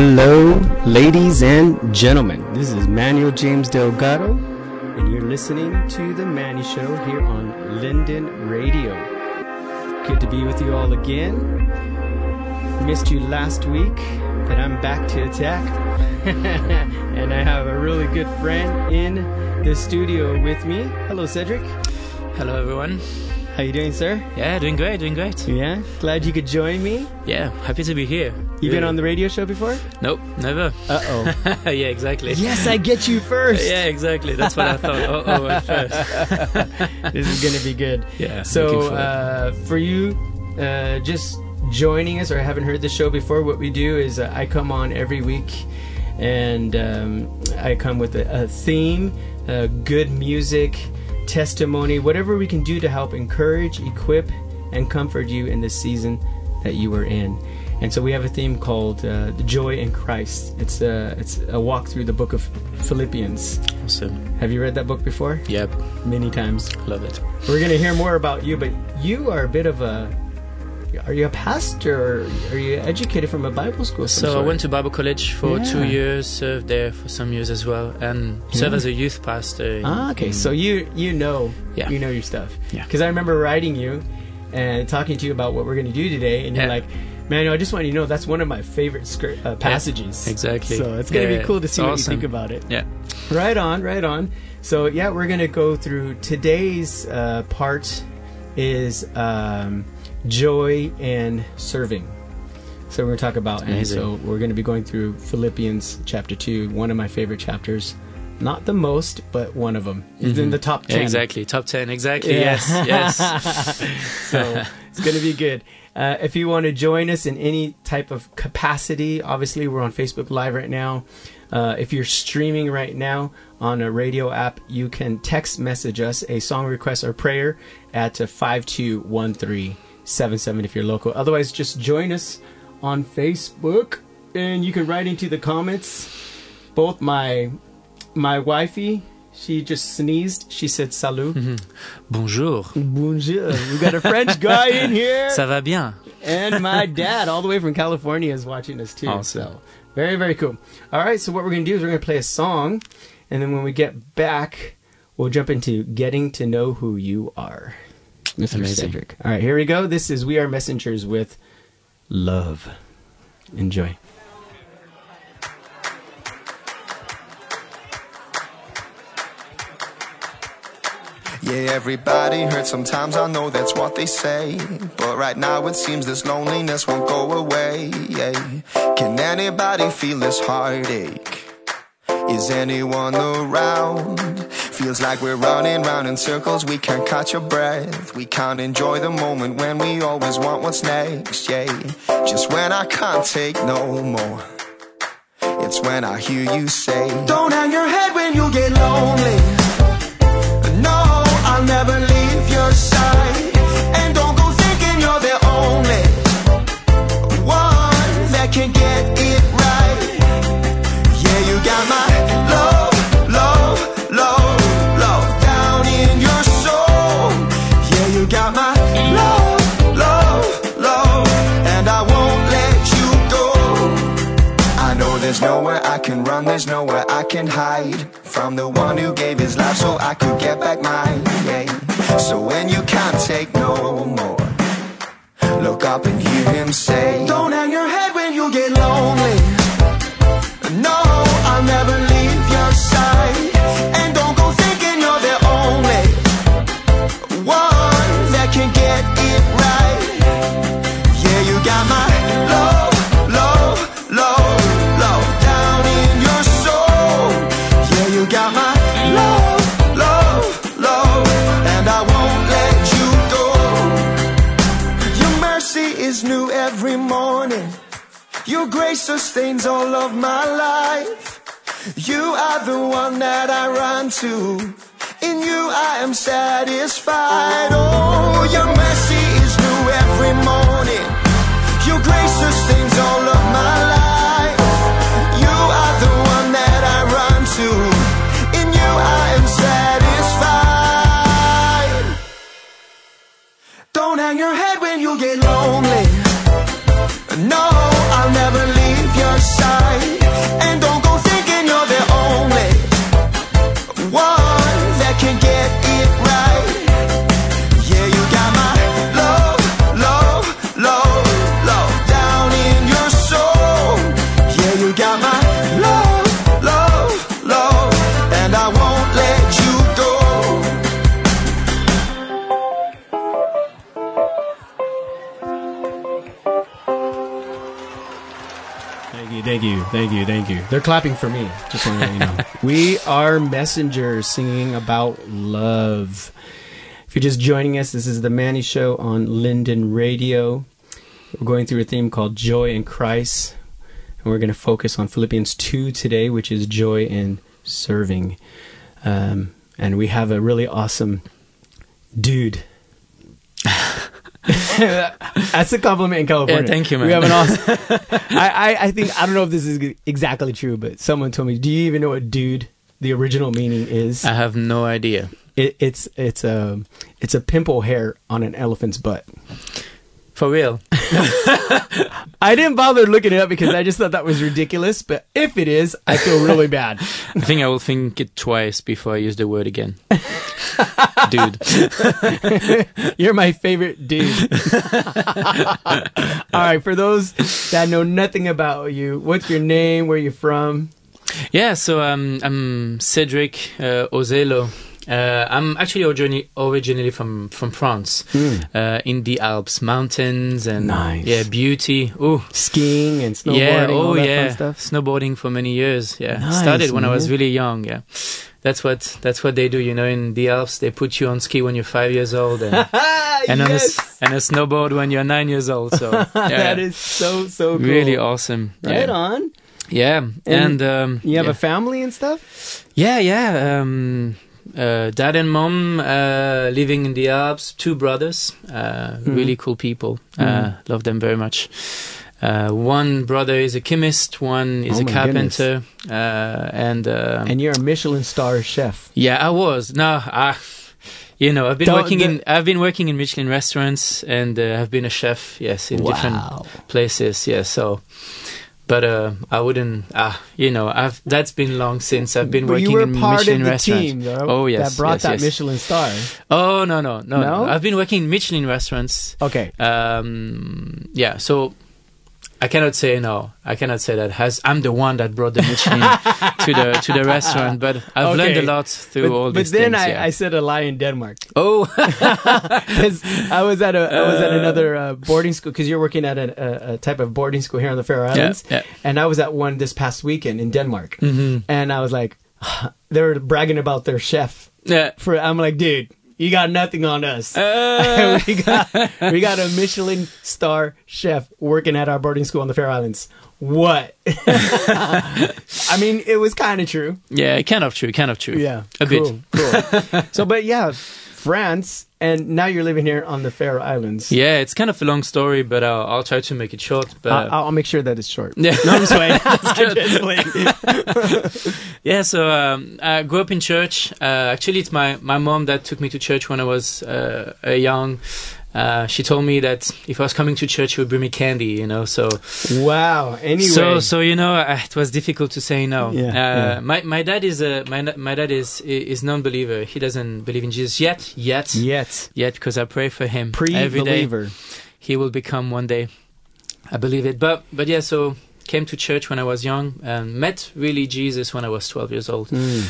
Hello, ladies and gentlemen. This is Manuel James Delgado, and you're listening to The Manny Show here on Linden Radio. Good to be with you all again. Missed you last week, but I'm back to attack. and I have a really good friend in the studio with me. Hello, Cedric. Hello, everyone. How you doing, sir? Yeah, doing great, doing great. Yeah, glad you could join me. Yeah, happy to be here. You've been on the radio show before? Nope, never. Uh oh. yeah, exactly. yes, I get you first. Yeah, exactly. That's what I thought. Oh, oh at first. this is gonna be good. Yeah. So, for, uh, for you, uh, just joining us or haven't heard the show before, what we do is uh, I come on every week, and um, I come with a, a theme, uh, good music testimony, whatever we can do to help encourage, equip, and comfort you in the season that you are in. And so we have a theme called uh, "Joy in Christ." It's a it's a walk through the book of Philippians. Awesome. Have you read that book before? Yep. Many times. Love it. We're gonna hear more about you, but you are a bit of a are you a pastor? Or are you educated from a Bible school? So sort? I went to Bible college for yeah. two years, served there for some years as well, and yeah. served as a youth pastor. ah, okay. so you you know yeah. you know your stuff. Yeah. Because I remember writing you and talking to you about what we're going to do today, and you're like. Man, I just want you to know that's one of my favorite uh, passages. Yeah, exactly. So it's gonna be cool to see what awesome. you think about it. Yeah. Right on, right on. So yeah, we're gonna go through today's uh, part is um, joy and serving. So we're going to talk about, and so we're going to be going through Philippians chapter two, one of my favorite chapters. Not the most, but one of them. Mm-hmm. in the top ten. Yeah, exactly, top ten. Exactly. Yeah. Yes, yes. so it's going to be good. Uh, if you want to join us in any type of capacity, obviously we're on Facebook Live right now. Uh, if you're streaming right now on a radio app, you can text message us a song request or prayer at uh, 5213 77 if you're local. Otherwise, just join us on Facebook and you can write into the comments. Both my my wifey, she just sneezed. She said salut. Mm-hmm. Bonjour. Bonjour. We got a French guy in here. Ça va bien. And my dad, all the way from California, is watching us too. Awesome. So very, very cool. All right, so what we're going to do is we're going to play a song, and then when we get back, we'll jump into getting to know who you are. Mr. Amazing. Cedric. All right, here we go. This is We Are Messengers with Love. Enjoy. Yeah, everybody hurts sometimes, I know that's what they say. But right now it seems this loneliness won't go away. Yeah. Can anybody feel this heartache? Is anyone around? Feels like we're running round in circles, we can't catch a breath. We can't enjoy the moment when we always want what's next, yeah. Just when I can't take no more. It's when I hear you say, Don't hang your head when you get lonely. There's nowhere I can run, there's nowhere I can hide from the one who gave his life so I could get back mine. No more, look up and hear him say, Don't hang your are the one that I run to. In you I am satisfied. Oh, your mercy is new every morning. Your grace sustains all of my life. You are the one that I run to. In you I am satisfied. Don't hang your head when you get lonely. No, I'll never leave your side. Thank you, thank you. They're clapping for me. Just want to let you know. we are messengers singing about love. If you're just joining us, this is the Manny Show on Linden Radio. We're going through a theme called Joy in Christ, and we're going to focus on Philippians 2 today, which is joy in serving. Um, and we have a really awesome dude. That's a compliment in California. Yeah, thank you, man. We have an awesome. I, I, I think I don't know if this is exactly true, but someone told me. Do you even know what "dude" the original meaning is? I have no idea. It, it's it's a it's a pimple hair on an elephant's butt. For real. I didn't bother looking it up because I just thought that was ridiculous. But if it is, I feel really bad. I think I will think it twice before I use the word again. Dude. You're my favorite dude. All right, for those that know nothing about you, what's your name? Where you from? Yeah, so um, I'm Cedric uh, Ozelo. Uh, I'm actually originally, originally from, from France, uh, in the Alps, mountains and Nice. yeah, beauty. Ooh, Skiing and snowboarding. yeah, oh yeah, stuff. snowboarding for many years. Yeah, Nice, started when I was really young. Yeah, that's what that's what they do. You know, in the Alps, they put you on ski when you're five years old and Ah, and, on a, and a snowboard when you're nine years old. So yeah, that is so so cool. really awesome. Right yeah. on. Yeah, and, um, You have yeah. a family and stuff. Yeah, yeah. Um, uh, dad and mom uh, living in the Alps, two brothers, uh, Hmm. really cool people. Uh, love them very much. Uh, one brother is a chemist, one is Oh a carpenter, uh, and, uh, And you're a Michelin star chef. yeah, I was. No, I, you know, I've been Don't- working the- in I've been working in Michelin restaurants, and uh, I've been a chef. Yes, in different places. Yeah, so. But uh, I wouldn't, ah, you know, I've that's been long since I've been But working you were in part Michelin of the restaurants. team, though. Oh, yes, that brought yes, that yes. Michelin star. Oh no no no! No? no. I've been working in Michelin restaurants. Okay. Um, yeah, so I cannot say no. I cannot say that. Has I'm the one that brought the Michelin to the to the restaurant, but I've learned a lot through But, all but these then things. I, yeah. I said a lie in Denmark oh I was at a I was at Uh. another uh, boarding school because you're working at a, a, a type of boarding school here on the Faroe Islands, yeah. and I was at one this past weekend in Denmark, Mhm. and I was like, they were bragging about their chef. yeah. For I'm like, dude, you got nothing on us. Uh, we got we got a Michelin star chef working at our boarding school on the Faroe Islands. What? I mean, it was kind of true. yeah, kind of true, kind of true. Yeah, A bit. cool, cool. so, but yeah, France, and now you're living here on the Faroe Islands. Yeah, it's kind of a long story, but I'll, I'll try to make it short. But Uh, I'll, I'll make sure that it's short. yeah, No, I'm just playing. good. Just playing. Yeah, so um, I grew up in church. Uh, actually, it's my, my mom that took me to church when I was uh, uh, young. Uh, she told me that if I was coming to church, she would bring me candy, you know. So, Wow. Anyway, so, so you know, uh, it was difficult to say no. Yeah, uh, yeah. My my dad is a my my dad is is non-believer. He doesn't believe in Jesus yet, yet, yet yet, because I pray for him every day. He will become one day. I believe it. But but yeah, so came to church when I was young and met really Jesus when I was 12 years old Mm.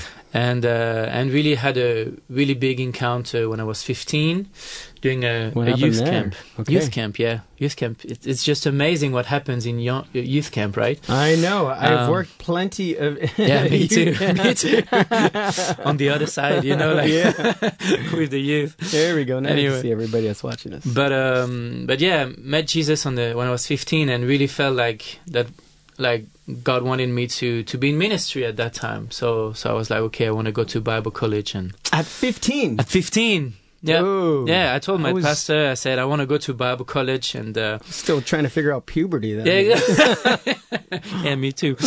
And uh, and really had a really big encounter when I was 15, doing a, a youth there? camp. Okay. Youth camp, yeah, youth camp. It, it's just amazing what happens in young, youth camp, right? I know. I've Um, worked plenty of. Yeah, me too. me too. On the other side, you know, like with the youth. There we go. Now Anyway. can see everybody that's watching us. But um, but yeah, met Jesus on the when I was 15, and really felt like that, like God wanted me to to be in ministry at that time. So so I was like, okay, I want to go to Bible college, and At 15. at 15, yeah. Whoa. Yeah, I told my I was- pastor, I said, I want to go to Bible college, and uh, Still trying to figure out puberty. Then. yeah, yeah, me too.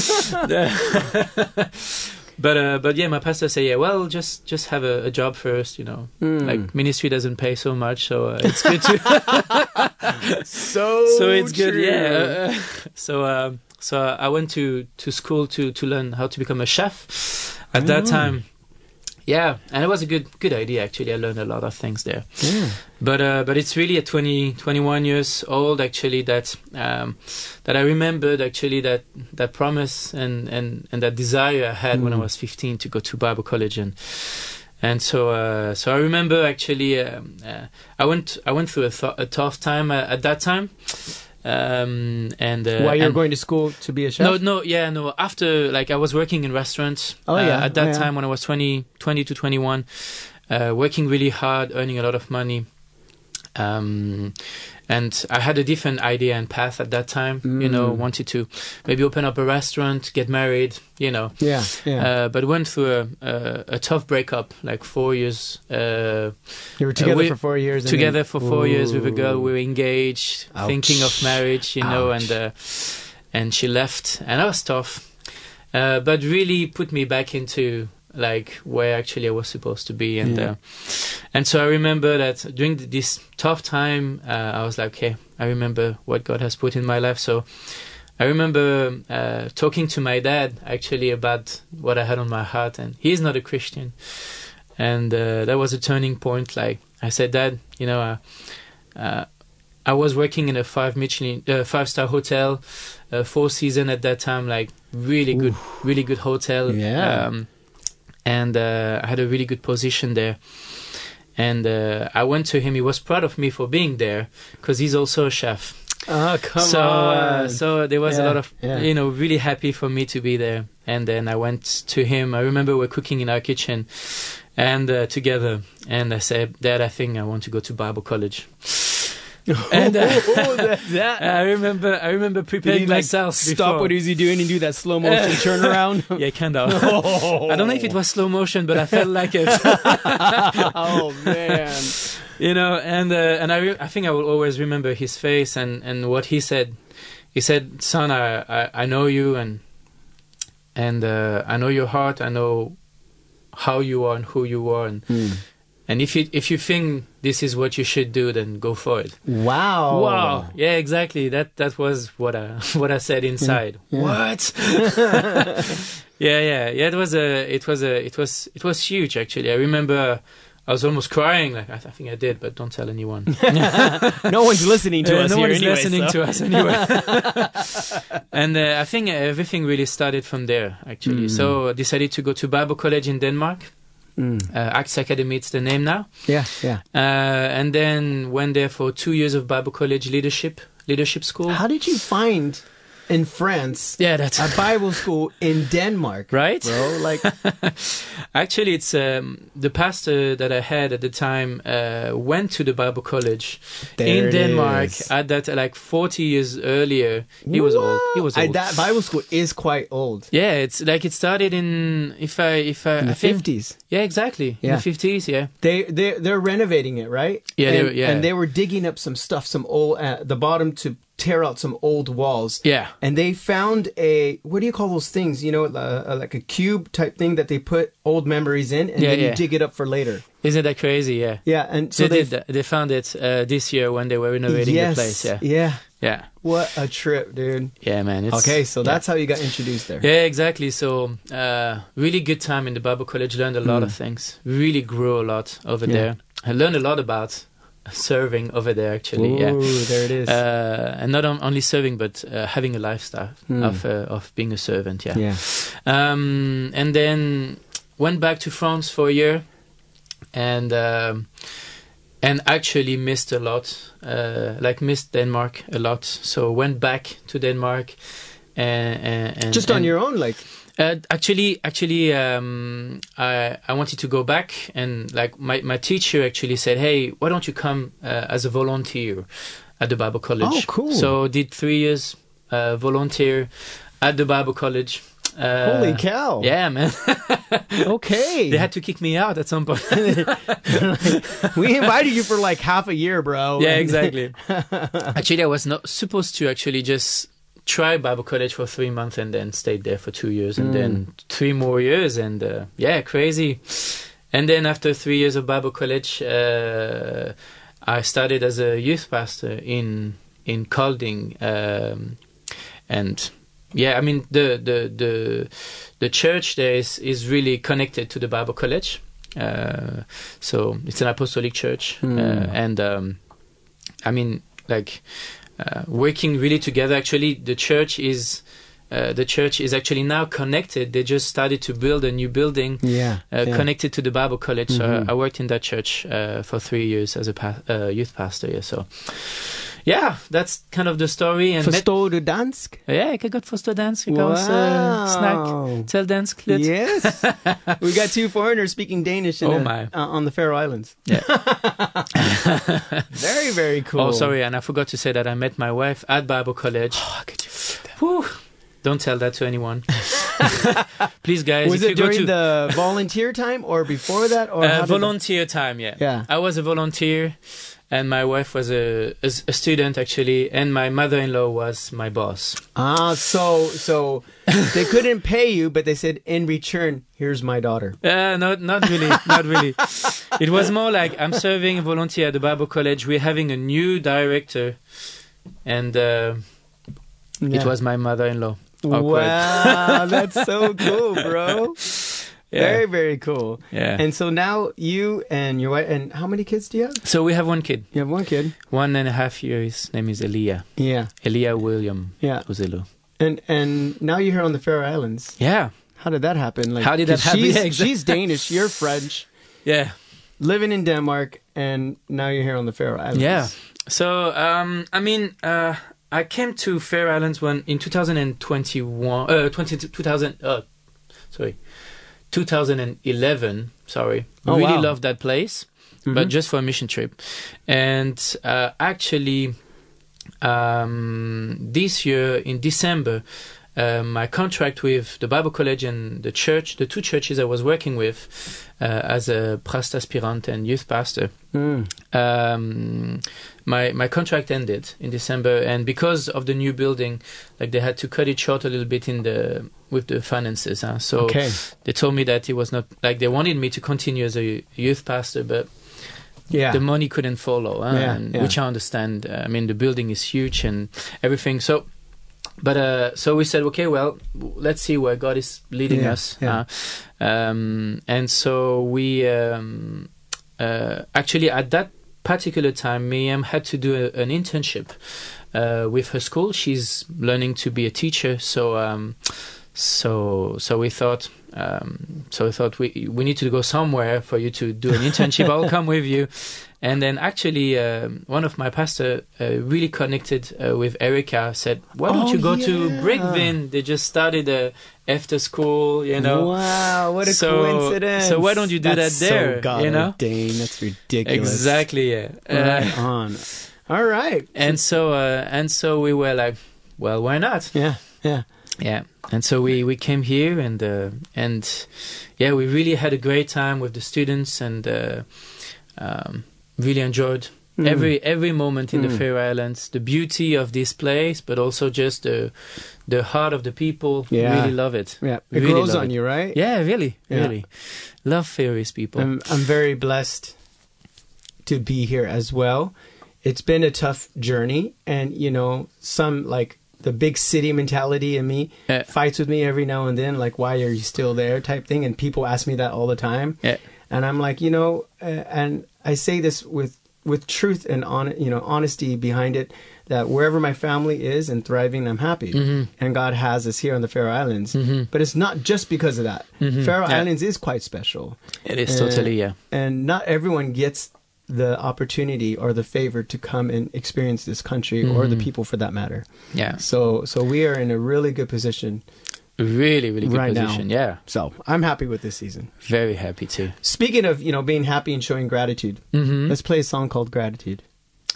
but uh, but yeah, my pastor said, yeah, well, just just have a, a job first, you know. Hmm. Like ministry doesn't pay so much, so uh, it's good to. so so it's good, yeah. So um, So I went to to school to to learn how to become a chef. At that Oh. time, yeah, and it was a good good idea actually. I learned a lot of things there. Yeah. But uh, but it's really at 20, 21 years old actually that um, that I remembered actually that that promise and and and that desire I had when I Mm. was 15 to go to Bible college and and so uh, so I remember actually um, uh, I went I went through a, th- a tough time uh, at that time um, and uh, While you're and- going to school to be a chef? no, no, yeah, no. After, like, I was working in restaurants. Oh, uh, yeah, At that oh, yeah. time, when I was 20, 20 to 21, uh, working really hard, earning a lot of money. Um, and I had a different idea and path at that time. You know, Mm. wanted to maybe open up a restaurant, get married. You know, Yeah, yeah. uh, but went through a, a, a tough breakup, like four years. Uh, you were together we- for four years. and together then- for four years with a girl. We were engaged, Ouch. thinking of marriage, you know, and uh, and she left, and that was tough. Uh, but really put me back into like where actually I was supposed to be, and Yeah. uh, and so I remember that during this tough time, uh, I was like, okay, I remember what God has put in my life, so. I remember uh, talking to my dad actually about what I had on my heart, and he's not a Christian, and uh, that was a turning point. Like I said, Dad, you know, uh, uh, I was working in a five Michelin, uh, five star hotel, uh, four season at that time, like really good, really good hotel. Yeah. Um, and uh, I had a really good position there. And uh, I went to him. He was proud of me for being there because he's also a chef. Oh, come so, on. Uh, so there was a lot of, yeah. you know, really happy for me to be there. And then I went to him. I remember we are cooking in our kitchen, and uh, together. And I said, Dad, I think I want to go to Bible college. and, uh, oh, that, that. I remember, I remember preparing like, myself. stop before. what is he doing and do that slow motion turnaround? Yeah, kind of. oh. I don't know if it was slow motion, but I felt like it. oh man. you know and uh, and I, re- I think I will always remember his face and and what he said he said son I I, I know you and and uh, I know your heart I know how you are and who you are and and if you if you think this is what you should do then go for it Wow. wow yeah exactly that that was what I what I said inside Yeah. what yeah yeah yeah it was a it was a it was it was huge actually I remember I was almost crying like I, I think I did but don't tell anyone no one's listening to uh, us no here one is anyway, listening so. to us anyway. and uh, I think everything really started from there, actually. Mm. So I decided to go to Bible College in Denmark. Mm. Uh, Acts Academy, it's the name now. Yeah, yeah. Uh, and then went there for two years of Bible College leadership leadership school. How did you find in France yeah, that's a Bible school in Denmark? right. Bro, like Actually, it's um, the pastor that I had at the time uh, went to the Bible college there in Denmark is. at that like 40 years earlier. He was old. He was I- old. that Bible school is quite old. Yeah, it's like it started in if I if I, In the fifties, Yeah, exactly. Yeah. In the fifties, yeah. they they they're renovating it, right? Yeah, and, were- yeah. and they were digging up some stuff, some old at the bottom to tear out some old walls. Yeah. and they found a what do you call those things? You know, uh, uh, like a cube type thing that they put old memories in, and Yeah, then you dig it up for later. Isn't that crazy? Yeah. Yeah, and so they they. They found it uh, this year when they were renovating yes, the place. Yeah. yeah. Yeah. What a trip, dude. Yeah, man. It's, okay, so yeah. that's how you got introduced there. Yeah, exactly. So, uh, really good time in the Bible college. Learned a lot Mm. of things. Really grew a lot over Yeah. there. I learned a lot about serving over there. Actually, yeah. There it is. Uh, and not on, only serving, but uh, having a lifestyle Hmm. of uh, of being a servant. Yeah. yeah. Um, and then went back to France for a year, and um, and actually missed a lot, uh, like missed Denmark a lot. So went back to Denmark, and, and, and Just on and- your own, like. Uh, actually, actually, um, I I wanted to go back, and like my my teacher actually said, "Hey, why don't you come uh, as a volunteer at the Bible College?" Oh, cool. So did three years uh, volunteer at the Bible College. Uh, Holy cow! Yeah, man. Okay. they had to kick me out at some point. we invited you for like half a year, bro. yeah, exactly. actually, I was not supposed to actually just try Bible College for three months and then stayed there for two years and Mm. then three more years and uh, yeah, crazy. And then after three years of Bible College, uh, I started as a youth pastor in in Kolding, um, and yeah, I mean the the the the church there is is really connected to the Bible College. Uh, so it's an apostolic church, Hmm. uh, and um, I mean like uh, working really together. Actually, the church is. Uh, the church is actually now connected. They just started to build a new building Yeah. uh, yeah. connected to the Bible College. So Mhm. I worked in that church uh, for three years as a pa- uh, youth pastor. Yeah, so yeah, that's kind of the story. And Forstår du dansk? ja, jeg kan godt forstå dansk. Jeg kan også uh, snakke til dansk. Yes. we got two foreigners speaking Danish in Oh a- my. uh, on the Faroe Islands. Yeah. Very, very cool. Oh, sorry, and I forgot to say that I met my wife at Bible College. How could you? Whew. Don't tell that to anyone. Please, guys. Was it during to the volunteer time or before that? Or uh, volunteer time, yeah. Yeah. I was a volunteer, and my wife was a, a, a student actually, and my mother-in-law was my boss. Ah, so so they couldn't pay you, but they said in return, here's my daughter. Uh, not not really, not really. It was more like I'm serving a volunteer at the Bible College. We're having a new director, and uh, it was my mother-in-law. Awkward. Wow, that's so cool, bro. Yeah. Very very cool. Yeah. And so now you and your wife and how many kids do you have? so we have one kid, You have one kid. one and a half years. His name is Elia. Yeah. Elia William Yeah. Uzelu. And and now you're here on the Faroe Islands. Yeah. How did that happen? Like How did that happen? She's, Yeah, exactly. she's Danish. You're French. Yeah. Living in Denmark, and now you're here on the Faroe Islands. Yeah. So, um, I mean, uh, I came to Faroe Islands when in 2021, uh, 20, 2000, uh, sorry, 2011. Sorry, Oh, really wow. loved that place, Mhm. but just for a mission trip. And uh, actually, um, this year in December, uh, my contract with the Bible College and the church, the two churches I was working with uh, as a past aspirant and youth pastor, Mm. um, my my contract ended in December, and because of the new building, like they had to cut it short a little bit in the with the finances. Huh? So Okay. they told me that it was not like they wanted me to continue as a youth pastor, but Yeah. the money couldn't follow, huh? Yeah, and, yeah. which I understand. Uh, I mean, the building is huge and everything. So, but uh, so we said, okay, well, let's see where God is leading Yeah, us. yeah. uh, um, and so we um, uh, actually at that particular time, Miriam had to do a, an internship uh, with her school. She's learning to be a teacher, so. Um, so so we thought um, so we thought we we need to go somewhere for you to do an internship. I'll come with you. And then actually, um, one of my pastor uh, really connected uh, with Erica. Said, "Why don't Oh, you go yeah. to Brickvin? They just started a after school, you know." Wow, what a So- coincidence! so why don't you do That's that there, So God you know? ordained. That's ridiculous. Exactly. Yeah. Uh, Right on. All right. and so uh, and so we were like, "Well, why not?" Yeah. Yeah. Yeah, and so we we came here and uh, and yeah, we really had a great time with the students and uh, um, really enjoyed Mm. every every moment in the Mm. Faroe Islands. The beauty of this place, but also just the the heart of the people. Yeah. Really love it. Yeah. It Really grows on it. you, right? Yeah, really, Yeah. Really love Faroese people. I'm, I'm very blessed to be here as well. It's been a tough journey, and you know, some like the big city mentality in me Yeah. fights with me every now and then, like, why are you still there type thing. And people ask me that all the time. Yeah. And I'm like, you know, uh, and I say this with with truth and on, you know, honesty behind it. That wherever my family is and thriving, I'm happy, Mhm. and God has us here on the Faroe Islands. Mhm. But it's not just because of that. Mhm. Faroe Yeah. Islands is quite special It is Uh, totally yeah. and not everyone gets the opportunity or the favor to come and experience this country or the Mhm. people for that matter. Yeah, So so we are in a really good position. Really, really good Right now. position. Yeah, So I'm happy with this season. very happy too. Speaking of you know being happy and showing gratitude, hmm let's play a song called Gratitude.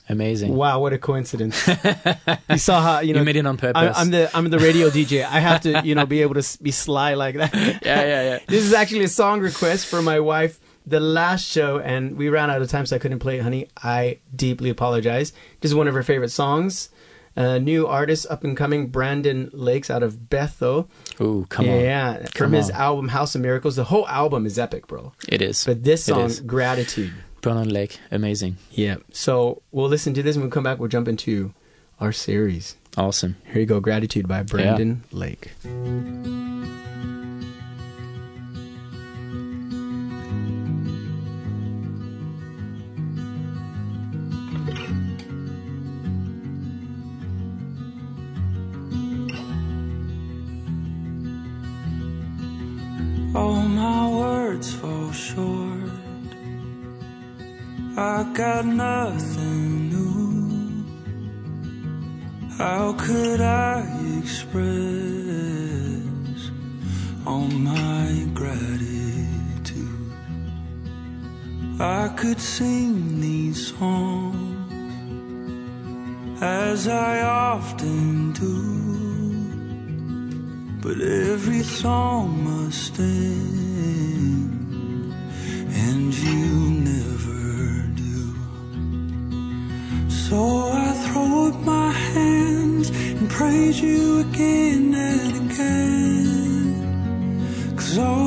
Amazing. Wow, what a coincidence! you saw how you know You, made it on purpose. I'm the I'm the radio DJ. I have to you know be able to be sly like that. yeah, yeah, yeah. This is actually a song request for my wife. The last show, and we ran out of time, so I couldn't play it, honey. I deeply apologize. This is one of her favorite songs. Uh, new artist, up and coming, Brandon Lakes out of Bethel. Ooh, come yeah, on. Yeah, from his on. album House of Miracles. The whole album is epic, bro. It is. But this song, Gratitude. Brandon Lake, amazing. Yeah. So we'll listen to this and we'll come back. We'll jump into our series. Awesome. Here you go, Gratitude by Brandon yeah. Lake. All my words fall short. I got nothing new. How could I express all my gratitude? I could sing these songs as I often do. But every song must end, and you never do. So I throw up my hands and praise you again and again. Cause all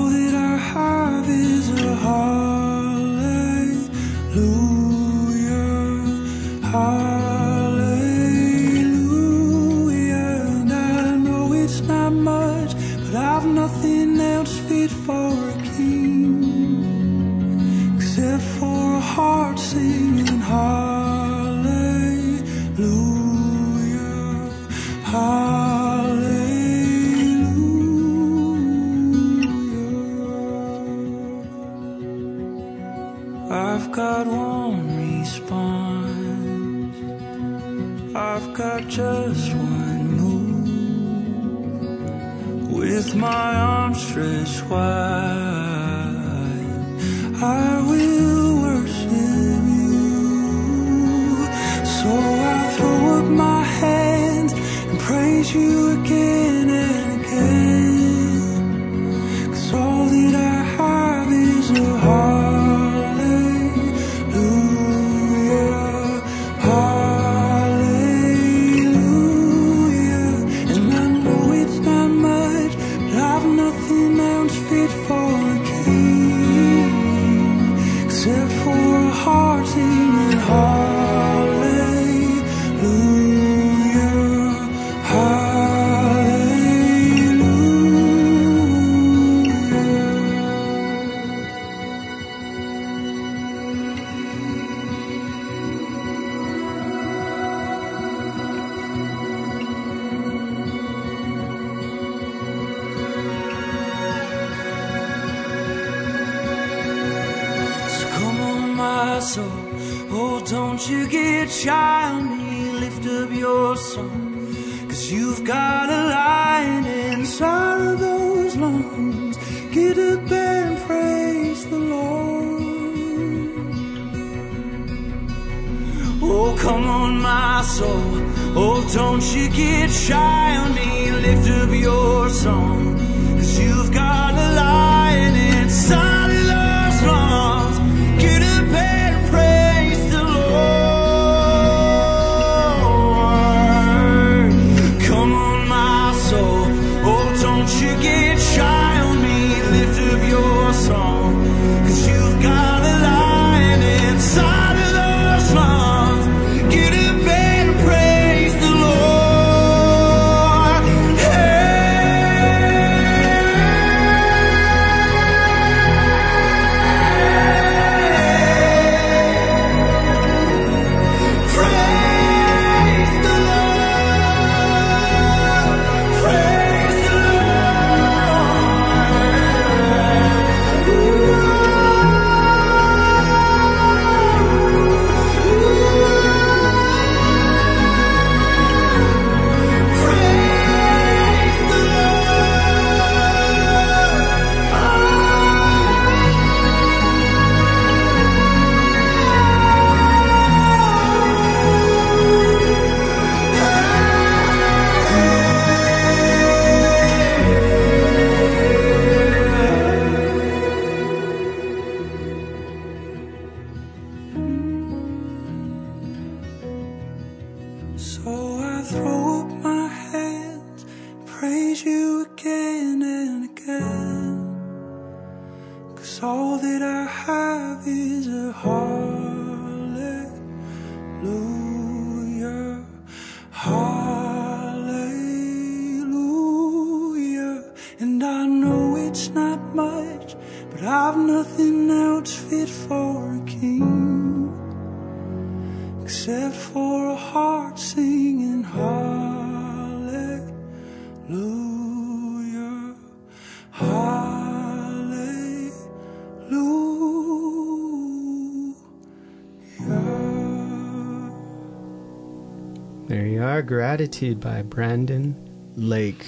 Gratitude by Brandon Lake.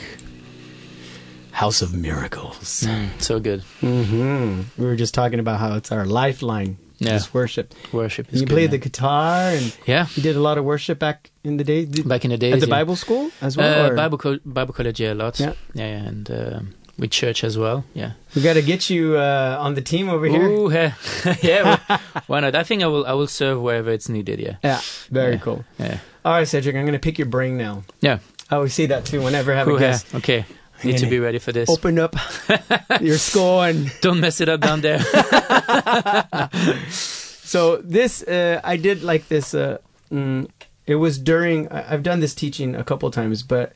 House of Miracles. So good. hmm We were just talking about how it's our lifeline. Yeah. Just worship. Worship is You good, played the guitar and Yeah. you did a lot of worship back in the day. Did- Back in the days. at the yeah. Bible school as well. Uh, Bible, co- Bible college, yeah, a lot. Yeah. yeah, yeah, and um with church as well. Yeah. We got to get you uh, on the team over here. Ooh, yeah, yeah. well, why not? I think I will. I will serve wherever it's needed. Yeah, Yeah, very Yeah. cool. yeah, All right, Cedric, I'm going to pick your brain now. yeah. I always see that too whenever I have Ooh, a yeah. guest. Okay, need to be ready for this. Open up your score and Don't mess it up down there. So this, uh, I did like this. Uh, mm, it was during. I- I've done this teaching a couple times, but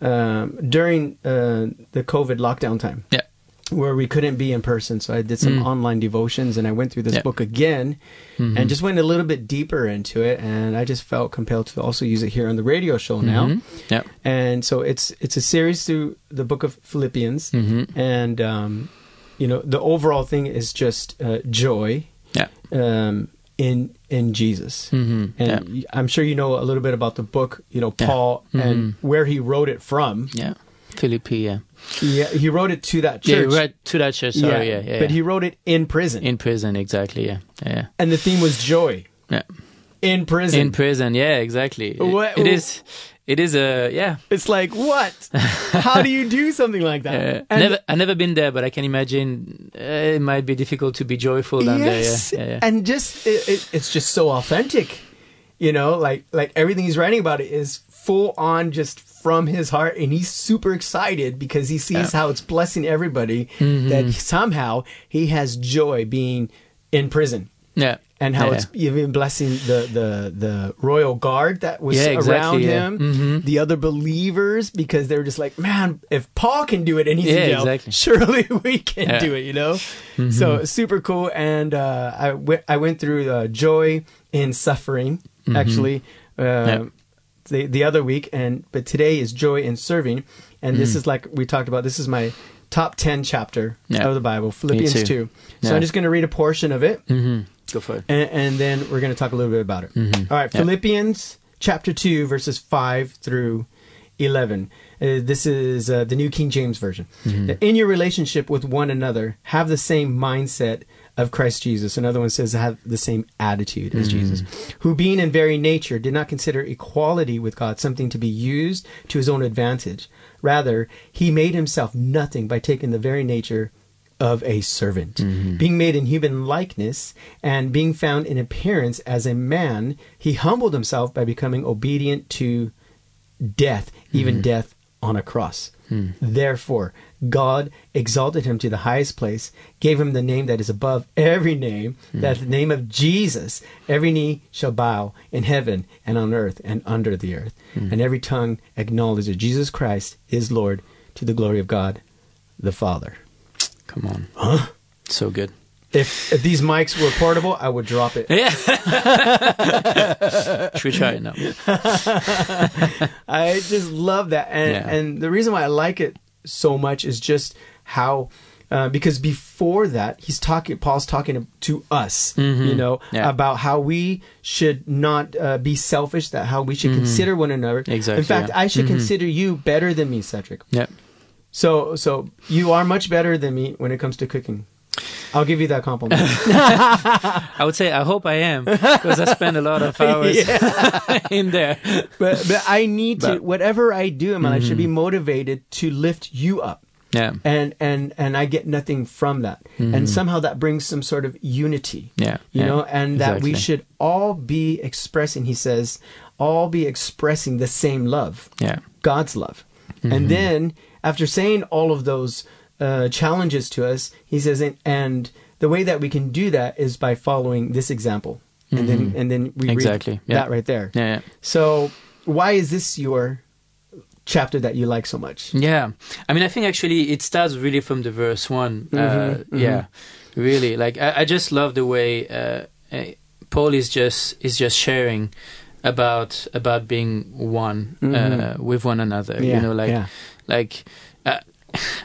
um, during uh, the COVID lockdown time, Yeah. Where we couldn't be in person, so I did some Mm. online devotions, and I went through this book again, Mhm. and just went a little bit deeper into it, and I just felt compelled to also use it here on the radio show now. Mhm. Yeah. And so it's it's a series through the book of Philippians, hmm and um, you know the overall thing is just uh, joy Yeah. um, in in Jesus. hmm And yeah. I'm sure you know a little bit about the book, you know, Yeah. Paul and where he wrote it from. Yeah. Philippi. Yeah. Yeah, he wrote it to that Yeah. church. Right to that church. Sorry. Yeah. Yeah. But he wrote it in prison. in prison. Exactly. Yeah. Yeah. and the theme was joy Yeah. in prison. In prison. Yeah. Exactly. It- What- it is. It is a yeah. it's like, what? How do you do something like that? And- never, I never been there, but I can imagine uh, it might be difficult to be joyful down yes. there. Yeah, yeah, yeah. And just, it, it, it's just so authentic. You know, like, like everything he's writing about it is full on just from his heart. And he's super excited because he sees how it's blessing everybody Mm-hmm. that somehow he has joy being in prison. yeah. and how Yeah, it's even blessing the, the, the royal guard that was Yeah, exactly, around yeah. him, Mhm. the other believers, because they were just like, man, if Paul can do it and he's in Yeah, jail, exactly. surely we can Yeah. Mm-hmm. do it, you know? So super cool. And uh, I, went, I went through uh, joy in suffering, actually. Uh, Mm-hmm. Yeah. The, the other week and but today is joy in serving and Mm. this is like we talked about this is my top 10 chapter Yeah. of the bible philippians two. 2 so Yeah. i'm just going to read a portion of it Mm-hmm. Go for it. and, and then we're going to talk a little bit about it. Mhm. All right, Yeah. Philippians chapter 2, verses 5 through 11. Uh, this is uh, the New King James Version. Mm-hmm. In your relationship with one another, have the same mindset of Christ Jesus. Another one says, have the same attitude as Mm-hmm. Jesus, who, being in very nature, did not consider equality with God something to be used to his own advantage. Rather, he made himself nothing by taking the very nature of a servant. Mm-hmm. Being made in human likeness and being found in appearance as a man, he humbled himself by becoming obedient to death, even mm-hmm. death on a cross. Hmm. Therefore, God exalted him to the highest place, gave him the name that is above every name, hmm. that the name of Jesus, every knee shall bow in heaven and on earth and under the earth, hmm. and every tongue acknowledge that Jesus Christ is Lord to the glory of God the Father. Come on. Huh? So good. If, if these mics were portable, I would drop it. Yeah. Should we try it now? I just love that, and Yeah. and the reason why I like it so much is just how. Uh, because before that, he's talking. Paul's talking to us, Mhm. you know, Yeah. about how we should not uh, be selfish. That how we should consider one another. Mm-hmm. Exactly, In fact, yeah. I should Mhm. consider you better than me, Cedric. Yeah. So, so you are much better than me when it comes to cooking. I'll give you that compliment. I would say I hope I am because I spend a lot of hours in there. but but I need to But- Mm-hmm. whatever I do in my life should be motivated to lift you up. Yeah. and and and I get nothing from that, and somehow that brings some sort of unity, Mm-hmm. Yeah. you yeah, know, and that we should all be expressing. He says, all be expressing the same love, Yeah. God's love, Mm-hmm. and then after saying all of those uh, challenges to us, he says, and, and the way that we can do that is by following this example, and then and then we Mm-hmm. Exactly, read yeah. that right there. Yeah. yeah. So why is this your chapter that you like so much? Yeah, I mean, I think actually it starts really from the verse one. uh, Mhm, Yeah, really. Like I, I just love the way uh, uh, Paul is just is just sharing about about being one uh, with one another. Mm-hmm. Yeah, You know, like like.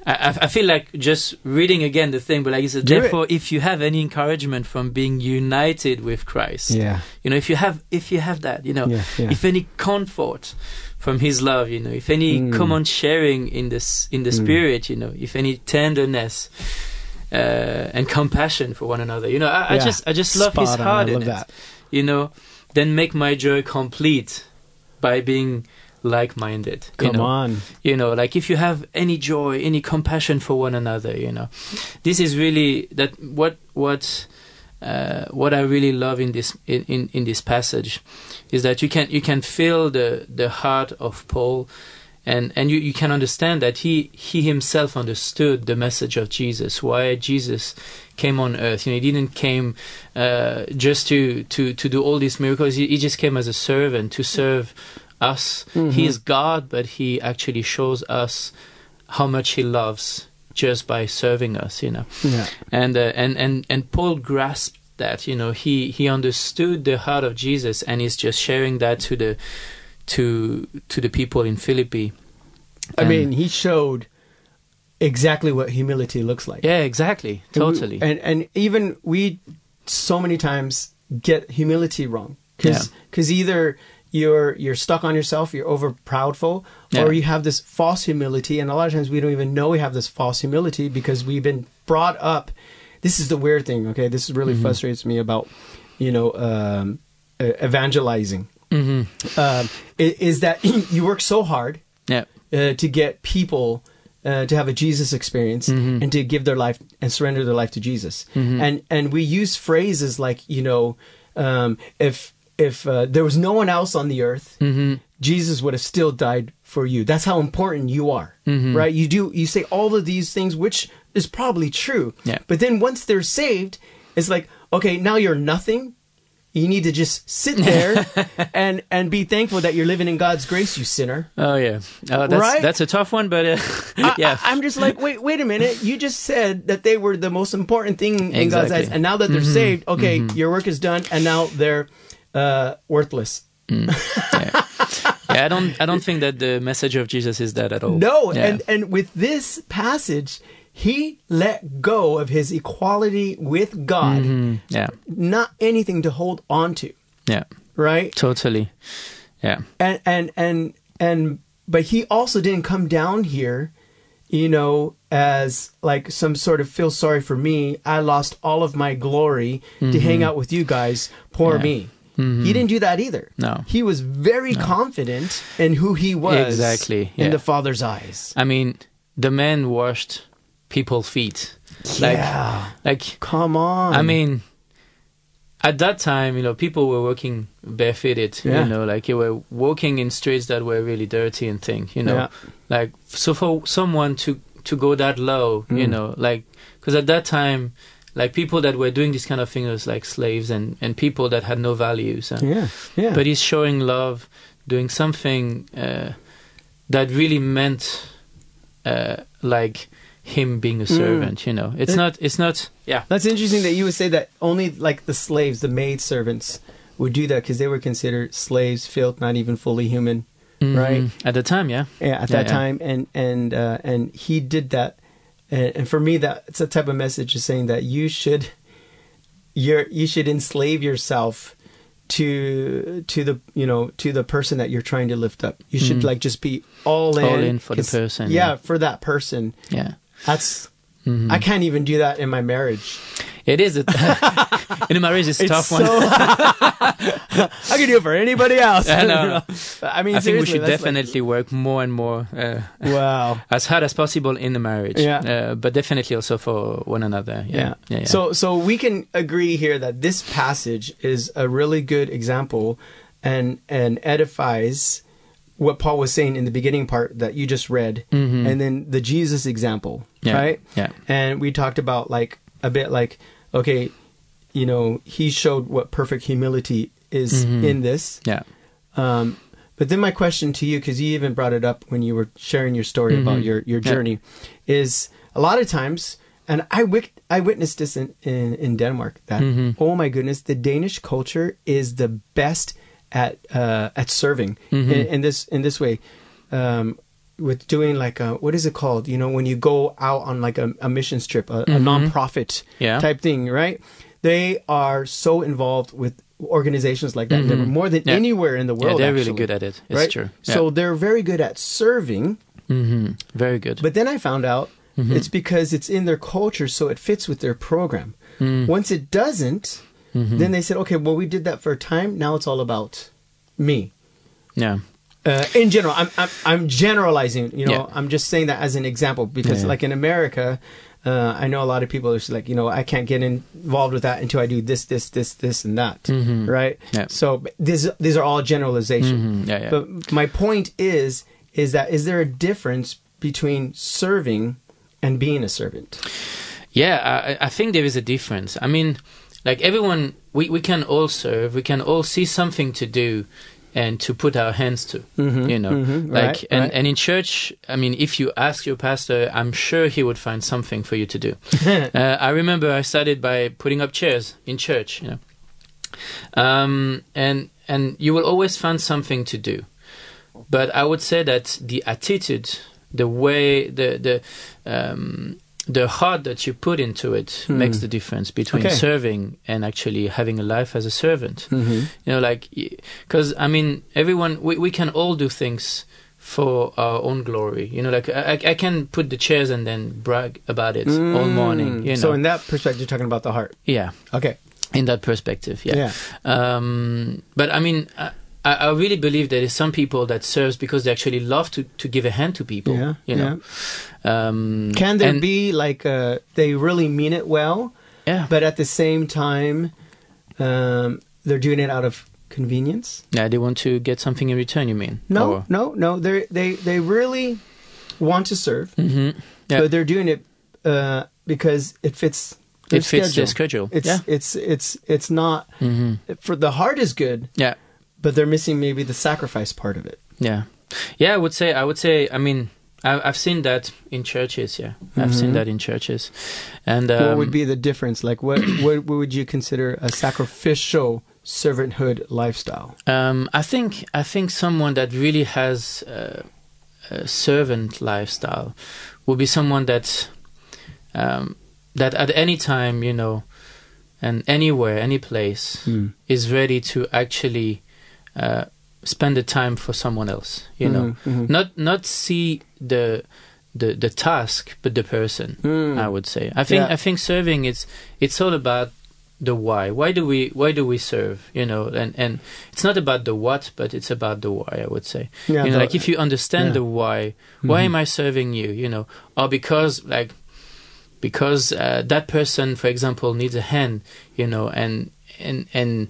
I, I feel like just reading again the thing, but like, it's said, Do it. therefore, if you have any encouragement from being united with Christ, Yeah. you know, if you have, if you have that, you know, Yeah. Yeah. if any comfort from his love you know if any Mm. common sharing in this in the Mm. spirit you know if any tenderness uh, and compassion for one another you know i, I just i just love his Spot on. heart in it that. you know then make my joy complete by being like-minded you Come know? on. you know like if you have any joy any compassion for one another you know? This is really that what what uh, what I really love in this in, in, in this passage is that you can you can feel the the heart of Paul and and you, you can understand that he he himself understood the message of Jesus why Jesus came on earth. You know he didn't came uh, just to to to do all these miracles. He, he just came as a servant to serve us. He is God but he actually shows us how much he loves just by serving us you know. Yeah. and uh, and and and Paul grasped that you know. He he understood the heart of Jesus and he's just sharing that to the to to the people in Philippi. I And- mean, he showed exactly what humility looks like. yeah exactly. And we- totally. And and even we so many times get humility wrong. Because because either you're you're stuck on yourself, you're over proudful, Yeah. or you have this false humility, and a lot of times we don't even know we have this false humility because we've been brought up. This is the weird thing. Okay, this really Mm-hmm. frustrates me about you know um, uh, evangelizing. hmm Um, is that you work so hard yeah uh, to get people uh, to have a Jesus experience Mhm. and to give their life and surrender their life to Jesus. Mhm. And and we use phrases like you know um, if if uh, there was no one else on the earth, hmm Jesus would have still died for you. That's how important you are, Mhm. right? You do you say all of these things, which is probably true. Yeah. But then once they're saved, it's like okay, now you're nothing. You need to just sit there and and be thankful that you're living in God's grace, you sinner. oh yeah oh that's Right? that's a tough one but uh, yeah I, am just like, wait, wait a minute. You just said that they were the most important thing in God's eyes, and now that they're Mhm. saved, okay, your work is done, and now they're uh, worthless. yeah. yeah I don't I don't think that the message of Jesus is that at all No, Yeah. and and with this passage, he let go of his equality with God, Mhm. yeah not anything to hold on to, yeah right? totally yeah and and and and but he also didn't come down here you know as like some sort of feel sorry for me i lost all of my glory to hang out with you guys poor Mm-hmm. Yeah. Mm-hmm. he didn't do that either No. he was very confident in who he was Exactly, in yeah. the father's eyes I mean the man washed people's feet like yeah like come on I mean, at that time, you know, people were walking barefooted. Yeah. You know, like you were walking in streets that were really dirty and things. You know, Yeah. like so for someone to to go that low, you Mm. know, like because at that time, like people that were doing this kind of thing was like slaves and and people that had no values. uh, yeah yeah But he's showing love, doing something uh, that really meant uh, like him being a servant. You know, it's Mm. It- not. It's not. Yeah. That's interesting that you would say that only like the slaves, the maid servants, would do that because they were considered slaves, filth, not even fully human, right? Mhm. At the time, yeah. Yeah, at Yeah, that yeah. time, and and uh, and he did that, and, and for me, that it's a type of message is saying that you should, you're you should enslave yourself to to the you know to the person that you're trying to lift up. You should Mhm. like just be all in, All in for the person, Yeah, yeah. for that person. Yeah. That's Mhm. I can't even do that in my marriage. It is. A in a marriage, it's a tough one. I can do it for anybody else. I know. I mean, I think we should that's like- definitely work more and more uh, wow. as hard as possible in the marriage. Yeah. Uh, but definitely also for one another. Yeah. Yeah. Yeah. yeah. So, so we can agree here that this passage is a really good example, and and edifies what Paul was saying in the beginning part that you just read, Mhm. and then the Jesus example, Yeah. right? Yeah. And we talked about like a bit like, okay, you know, he showed what perfect humility is Mhm. in this. Yeah. Um, but then my question to you, because you even brought it up when you were sharing your story about Mhm. your, your Yeah. journey, is a lot of times, and I wic- I witnessed this in, in, in Denmark, that, Mhm. oh my goodness, the Danish culture is the best at uh, at serving Mm-hmm. in, in this in this way. Um, with doing like a what is it called? You know, when you go out on like a, a mission trip, a, a non-profit Mm-hmm. Yeah. type thing, right? They are so involved with organizations like that They were more than Mm-hmm. Yeah. anywhere in the Yeah, world. they're really good at it. It's right? true. So they're very good at serving. hmm very good. But then I found out Mm-hmm. it's because it's in their culture, so it fits with their program. Mm. Once it doesn't, Mm-hmm. then they said, okay, well, we did that for a time. Now it's all about me. yeah. Uh, in general, I'm, I'm I'm generalizing. You know, Yeah. I'm just saying that as an example because, Yeah. like in America, uh, I know a lot of people are just like, you know, I can't get involved with that until I do this, this, this, this, and that, right? Mm-hmm. Yeah. So these these are all generalizations. Mhm. Yeah, yeah. But my point is, is that is there a difference between serving and being a servant? Yeah, I, I think there is a difference. I mean, like everyone, we, we can all serve. We can all see something to do and to put our hands to. You know, mhm, like right, and right. and in church, I mean, if you ask your pastor, I'm sure he would find something for you to do. uh, I remember I started by putting up chairs in church. You know, um, and and you will always find something to do. But I would say that the attitude, the way, the the um, the heart that you put into it makes the difference between Okay. serving and actually having a life as a servant. Mm-hmm. You know, like because I mean, everyone we we can all do things for our own glory. You know, like I, I can put the chairs and then brag about it all morning. You know, Mm. So in that perspective, you're talking about the heart. yeah, Okay. in that perspective, yeah. Yeah. Um, but I mean, I, I I really believe there is some people that serves because they actually love to, to give a hand to people. Yeah, you know. Um, Can there and- be like uh, they really mean it well, Yeah, but at the same time, um, they're doing it out of convenience? yeah, they want to get something in return. You mean? No, no, no. They they they really want to serve, hmm Yeah. but they're doing it uh, because it fits. It fits schedule. their schedule. It's yeah. it's it's it's not hmm for the heart is good, Yeah. But they're missing maybe the sacrifice part of it. Yeah, yeah. I would say. I would say. I mean, I, I've seen that in churches. Yeah, I've seen Mhm. that in churches, and um, what would be the difference? Like what what, what would you consider a sacrificial servanthood lifestyle? Um, I think I think someone that really has uh, a servant lifestyle would be someone that um, that at any time, you know, and anywhere, any place, Hmm. is ready to actually uh, spend the time for someone else. You know, Mhm, mhm. not not see the the the task, but the person. Mm. I would say. I think Yeah. I think serving it's it's all about the why. Why do we why do we serve? You know, and and it's not about the what, but it's about the why. I would say. Yeah, you know, the- like if you understand yeah. the why, why Mhm. am I serving you? You know, or because like because uh, that person, for example, needs a hand. You know, and and and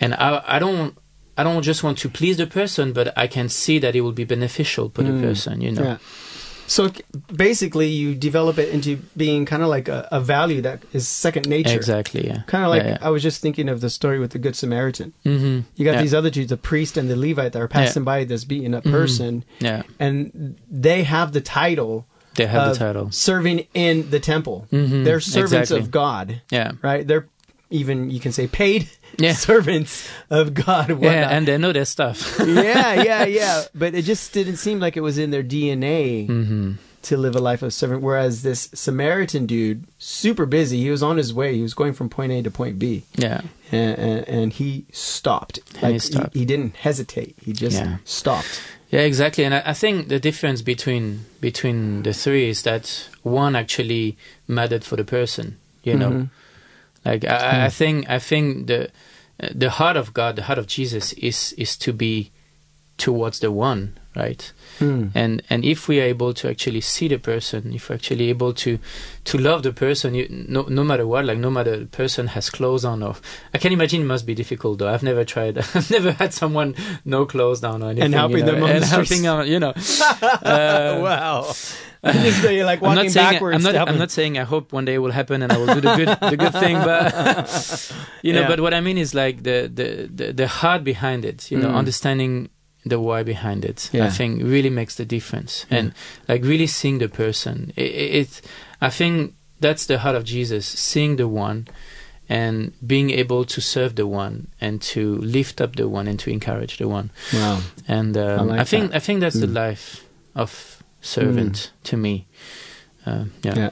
and I I don't. I don't just want to please the person, but I can see that it will be beneficial for Mm. the person, you know. Yeah. So basically, you develop it into being kind of like a, a value that is second nature. Exactly, yeah. Kind of like yeah, I was just thinking of the story with the Good Samaritan. hmm You got yeah. these other two, the priest and the Levite, that are passing by this beaten up Mhm. person, Yeah, and they have the title they have of the title. serving in the temple. Mhm, They're servants exactly. of God, Yeah, right? They're even you can say paid Yeah. servants of God. and yeah, whatnot. and they know their stuff. yeah, yeah, yeah. But it just didn't seem like it was in their DNA hmm to live a life of servant. Whereas this Samaritan dude, super busy, he was on his way. He was going from point A to point B, Yeah, and, and, and he stopped. And he stopped. He, didn't hesitate. He just Yeah. stopped. yeah, exactly. And I, I think the difference between between the three is that one actually mattered for the person. You know, Mhm. Like I, I- I think I think the the heart of God, the heart of Jesus, is is to be towards the one, right? Hmm. and and if we are able to actually see the person if we're actually able to to love the person you, no no matter what like no matter the person has clothes on or i can imagine it must be difficult though i've never tried i've never had someone no clothes on or anything And helping you know, them on and helping them you know uh, wow. so you're like I'm walking not saying backwards. I'm not, I'm not saying I hope one day it will happen and I will do the good the good thing, but you know. Yeah. But what I mean is like the the the, the heart behind it. You know, Mm. understanding the why behind it. Yeah. I think really makes the difference, and like really seeing the person. It, it, I think that's the heart of Jesus, seeing the one, and being able to serve the one and to lift up the one and to encourage the one. Wow. And um, I I, think that. I think that's the Mm. life of servant to me. Uh, yeah. Yeah.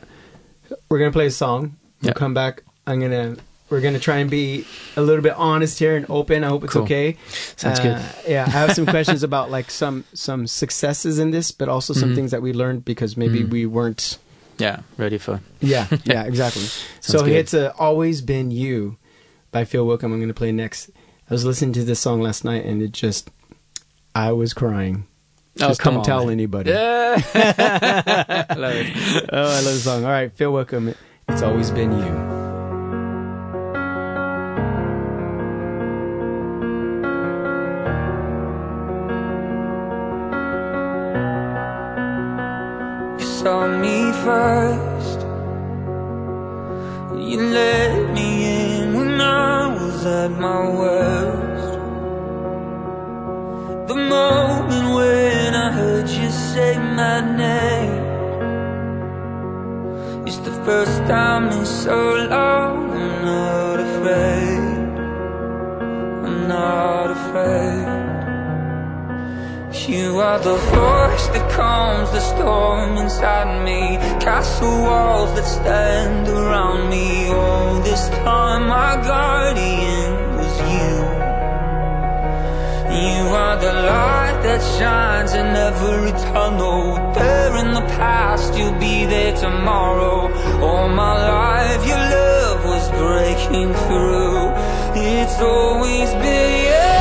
We're gonna play a song. We'll Yeah. come back. I'm gonna. We're gonna try and be a little bit honest here and open. I hope it's Cool. okay. Sounds Uh, good. Yeah, I have some questions about like some some successes in this, but also some Mhm. things that we learned because maybe Mm. we weren't. Yeah, ready for. Yeah, yeah, exactly. so good. it's uh, "Always Been You" by Phil Wickham. I'm gonna play next. I was listening to this song last night, and it just, I was crying. Oh, Just come don't on, tell man. anybody. Yeah. I Love it. oh, I love the song. All right, Phil Wickham. It's always been you. Saw me first. You let me in when I was at my worst. The moment when I heard you say my name. It's the first time in so long. I'm not afraid. I'm not afraid. You are the force that calms the storm inside me. Castle walls that stand around me. All this time, my guardian was you. You are the light that shines in every tunnel. There in the past, you'll be there tomorrow. All my life, your love was breaking through. It's always been you.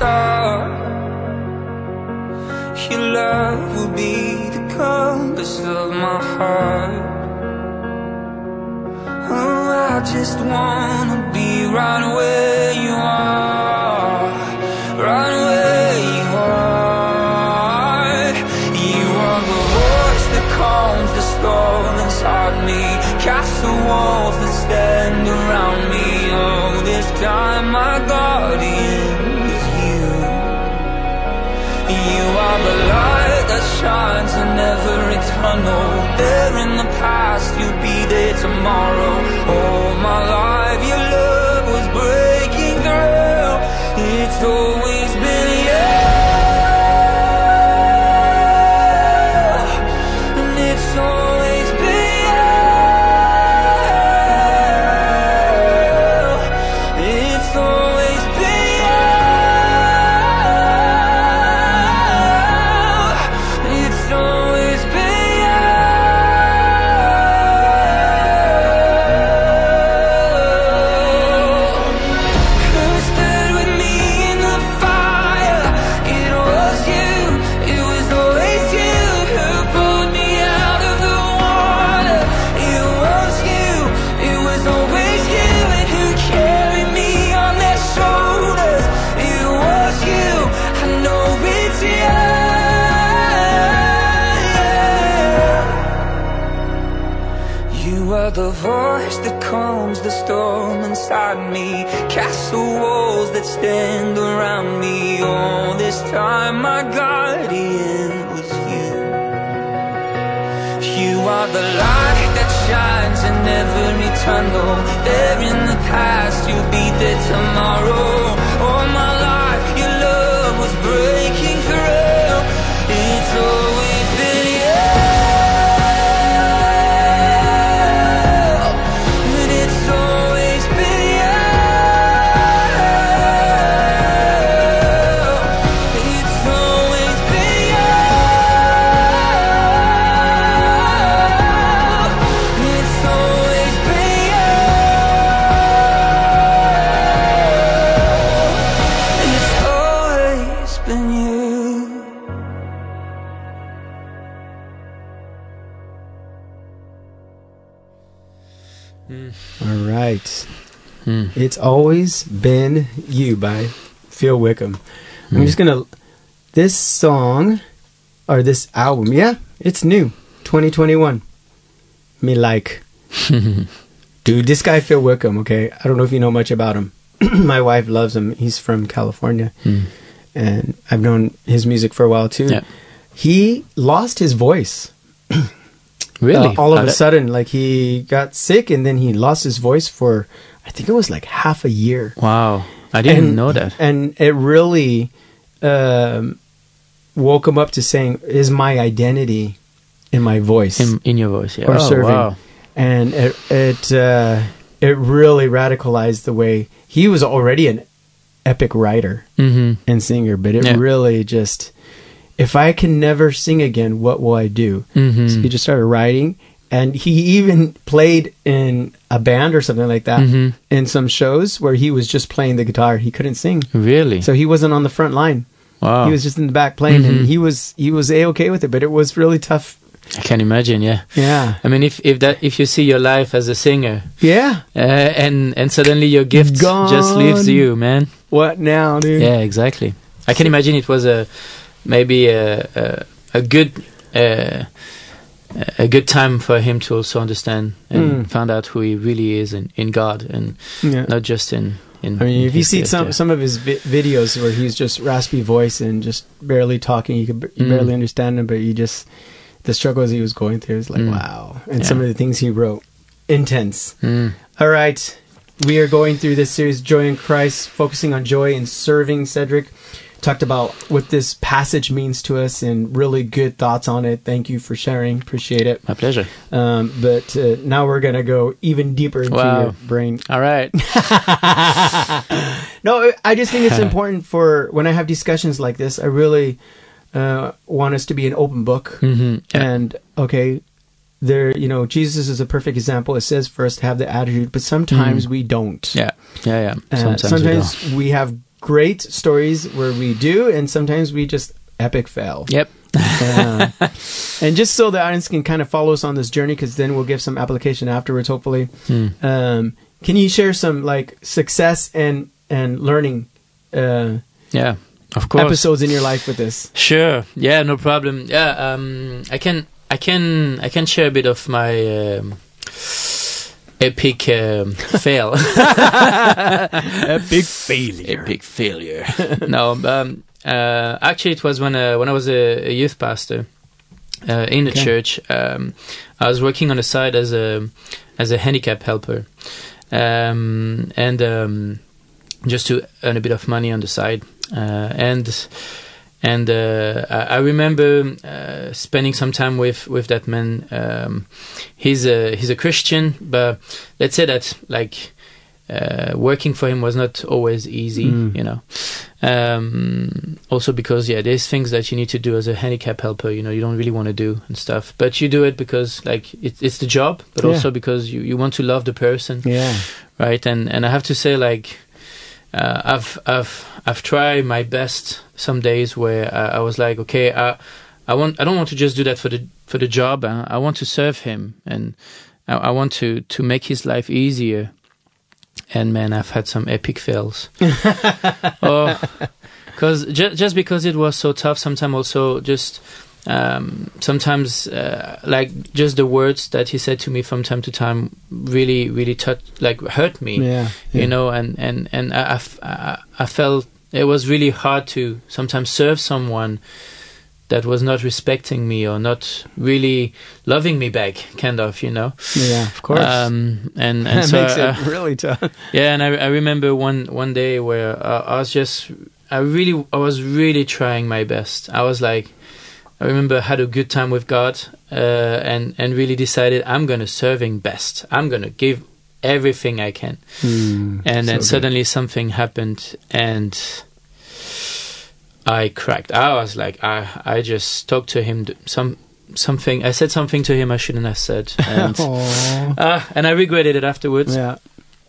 Star. Your love will be the compass of my heart. Oh, I just wanna be right where tunnel. There in the past, you'll be there tomorrow. Tunnel. There in the past, you'll be there tomorrow. It's always been you by Phil Wickham. I'm just gonna this song or this album, yeah, it's new, 2021. Me like, dude, this guy Phil Wickham. Okay, I don't know if you know much about him. my wife loves him. He's from California, Mm. and I've known his music for a while too. Yeah. He lost his voice Really? uh, all of Oh, a that- sudden. Like he got sick, and then he lost his voice for I think it was like half a year. Wow. I didn't and, know that. And it really um, woke him up to saying, "Is my identity in my voice In, in your voice, yeah. or oh, serving?" Wow. And it it uh, it really radicalized the way he was already an epic writer hmm and singer, but it Yeah. really just if I can never sing again, what will I do? hmm So he just started writing, and he even played in a band or something like that Mhm. in some shows where he was just playing the guitar. He couldn't sing, Really? so he wasn't on the front line. wow. He was just in the back playing, Mhm. and he was he was a okay with it, but it was really tough. I can imagine, yeah. Yeah, I mean, if if that if you see your life as a singer, yeah. uh, and and suddenly your gift just leaves you, man. What now, dude? Yeah, exactly. I can imagine it was a maybe a a, a good uh, a good time for him to also understand and Mm. find out who he really is in, in God and Yeah. not just in in. I mean, in if you see some some of his vi- videos where he's just raspy voice and just barely talking, you could b- you Mm. barely understand him, but you just the struggles he was going through is like Mm. wow, and Yeah. some of the things he wrote, intense. Mm. All right, we are going through this series, Joy in Christ, focusing on joy and serving. Cedric talked about what this passage means to us and really good thoughts on it. Thank you for sharing, appreciate it. My pleasure. Um, but uh, now we're gonna go even deeper into Wow. your brain. All right. no, I just think it's important for when I have discussions like this. I really uh, want us to be an open book. hmm And okay, there, you know, Jesus is a perfect example. It says for us to have the attitude, but sometimes we don't. Yeah. Yeah. Yeah. Uh, Sometimes. we sometimes we, have great stories where we do, and sometimes we just epic fail. Yep. Uh, and just so the audience can kind of follow us on this journey, because then we'll give some application afterwards, hopefully. Hmm. Um, can you share some like success and and learning uh, Yeah. Of course. episodes in your life with this? Sure. Yeah, no problem. Yeah, um, I can, I can, I can share a bit of my um, epic um, fail. Epic failure. epic failure. no, um, uh, actually, it was when uh, when I was a, a youth pastor uh, in the Okay. church. Um, I was working on the side as a as a handicap helper, um, and um, just to earn a bit of money on the side. Uh, and and uh, I, I remember uh, spending some time with with that man. Um, he's a he's a Christian, but let's say that like uh, working for him was not always easy, Mm. you know. Um, also because yeah, there's things that you need to do as a handicap helper, you know, you don't really want to do and stuff, but you do it because like it, it's the job, but Yeah. also because you, you want to love the person, Yeah. right? And and I have to say like uh, I've I've I've tried my best some days where I, I was like, okay, I I want I don't want to just do that for the for the job. I, I want to serve him, and I, I want to to make his life easier. And man, I've had some epic fails. oh, because ju- just because it was so tough, sometimes also just um, sometimes uh, like just the words that he said to me from time to time really really touch like hurt me Yeah. you know and and and I, I f- I- I felt it was really hard to sometimes serve someone that was not respecting me or not really loving me back kind of you know Yeah. Of course. um and and that so makes I- it really tough. yeah, and I, I remember one one day where uh, I was just I really I was really trying my best. I was like I remember I had a good time with God uh, and and really decided I'm gonna serving best. I'm gonna give everything I can. Hmm. And then So suddenly something happened and I cracked. I was like I I just talked to him some something I said something to him I shouldn't have said and uh, and I regretted it afterwards yeah.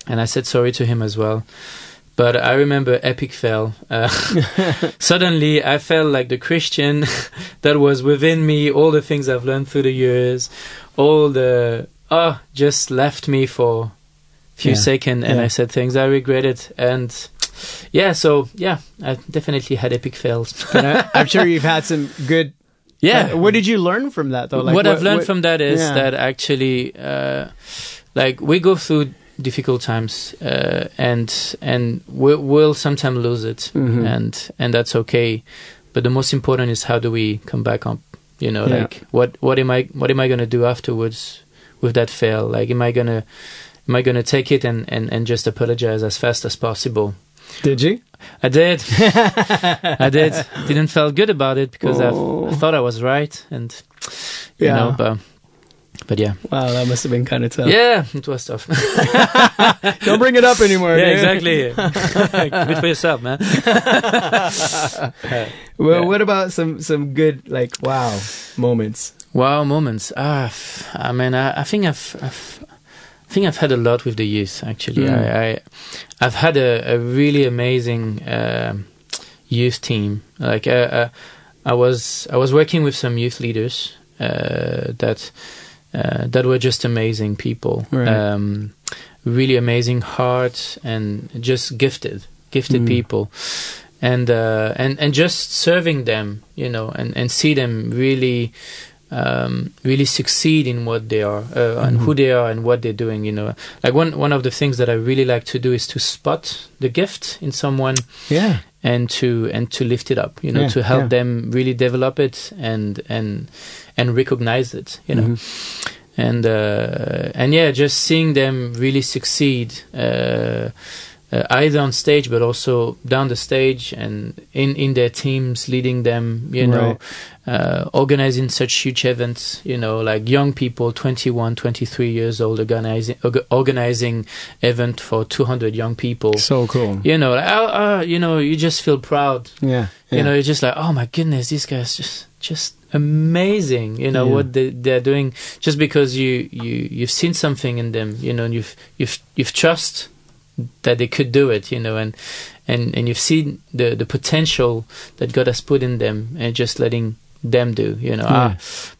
and I said sorry to him as well. But I remember epic fail. Uh, suddenly, I felt like the Christian that was within me. All the things I've learned through the years, all the oh, just left me for few Yeah. seconds, and Yeah. I said things I regretted. And yeah, so yeah, I definitely had epic fails. I, I'm sure you've had some good. yeah, Uh, what did you learn from that though? Like, what, I've learned what- from that is yeah. that actually, uh, like we go through difficult times, uh, and and we'll, we'll sometimes lose it, Mhm. and and that's okay. But the most important is how do we come back up? You know, Yeah. like what what am I what am I gonna do afterwards with that fail? Like, am I gonna am I gonna take it and and and just apologize as fast as possible? Did you? I did. I did. Didn't feel good about it because Oh. I thought I was right, and you Yeah. know, but but yeah, Wow, that must have been kind of tough. yeah, it was tough. Don't bring it up anymore. yeah, dude. exactly. good for yourself, man. Well, Yeah. what about some some good like wow moments? Wow, moments. Ah, I mean, I, I think I've, I've, I think I've had a lot with the youth. Actually, Mm. I, I, I've had a, a really amazing um youth team. Like, uh, uh, I was, I was working with some youth leaders uh, that, uh, that were just amazing people. Right. Um, really amazing heart and just gifted, gifted Mm. people and uh, and and just serving them, you know, and and see them really. Um, really succeed in what they are uh, and who they are and what they're doing. You know, like one one of the things that I really like to do is to spot the gift in someone Yeah. and to and to lift it up. You know, Yeah, to help yeah. them really develop it and and and recognize it. You know, Mhm. and uh, and yeah, just seeing them really succeed, uh, uh, either on stage but also down the stage and in in their teams, leading them, you know, uh, organizing such huge events, you know, like young people, 21, 23 years old, organizing org- organizing event for 200 young people. So cool. You know, like, uh, uh, you know, you just feel proud Yeah. you know, you're just like, oh my goodness, these guys just just amazing. You know Yeah. what they they're doing just because you you you've seen something in them. You know, and you've you've you've trust that they could do it. You know, and and and you've seen the the potential that God has put in them, and just letting them do. You know, ah,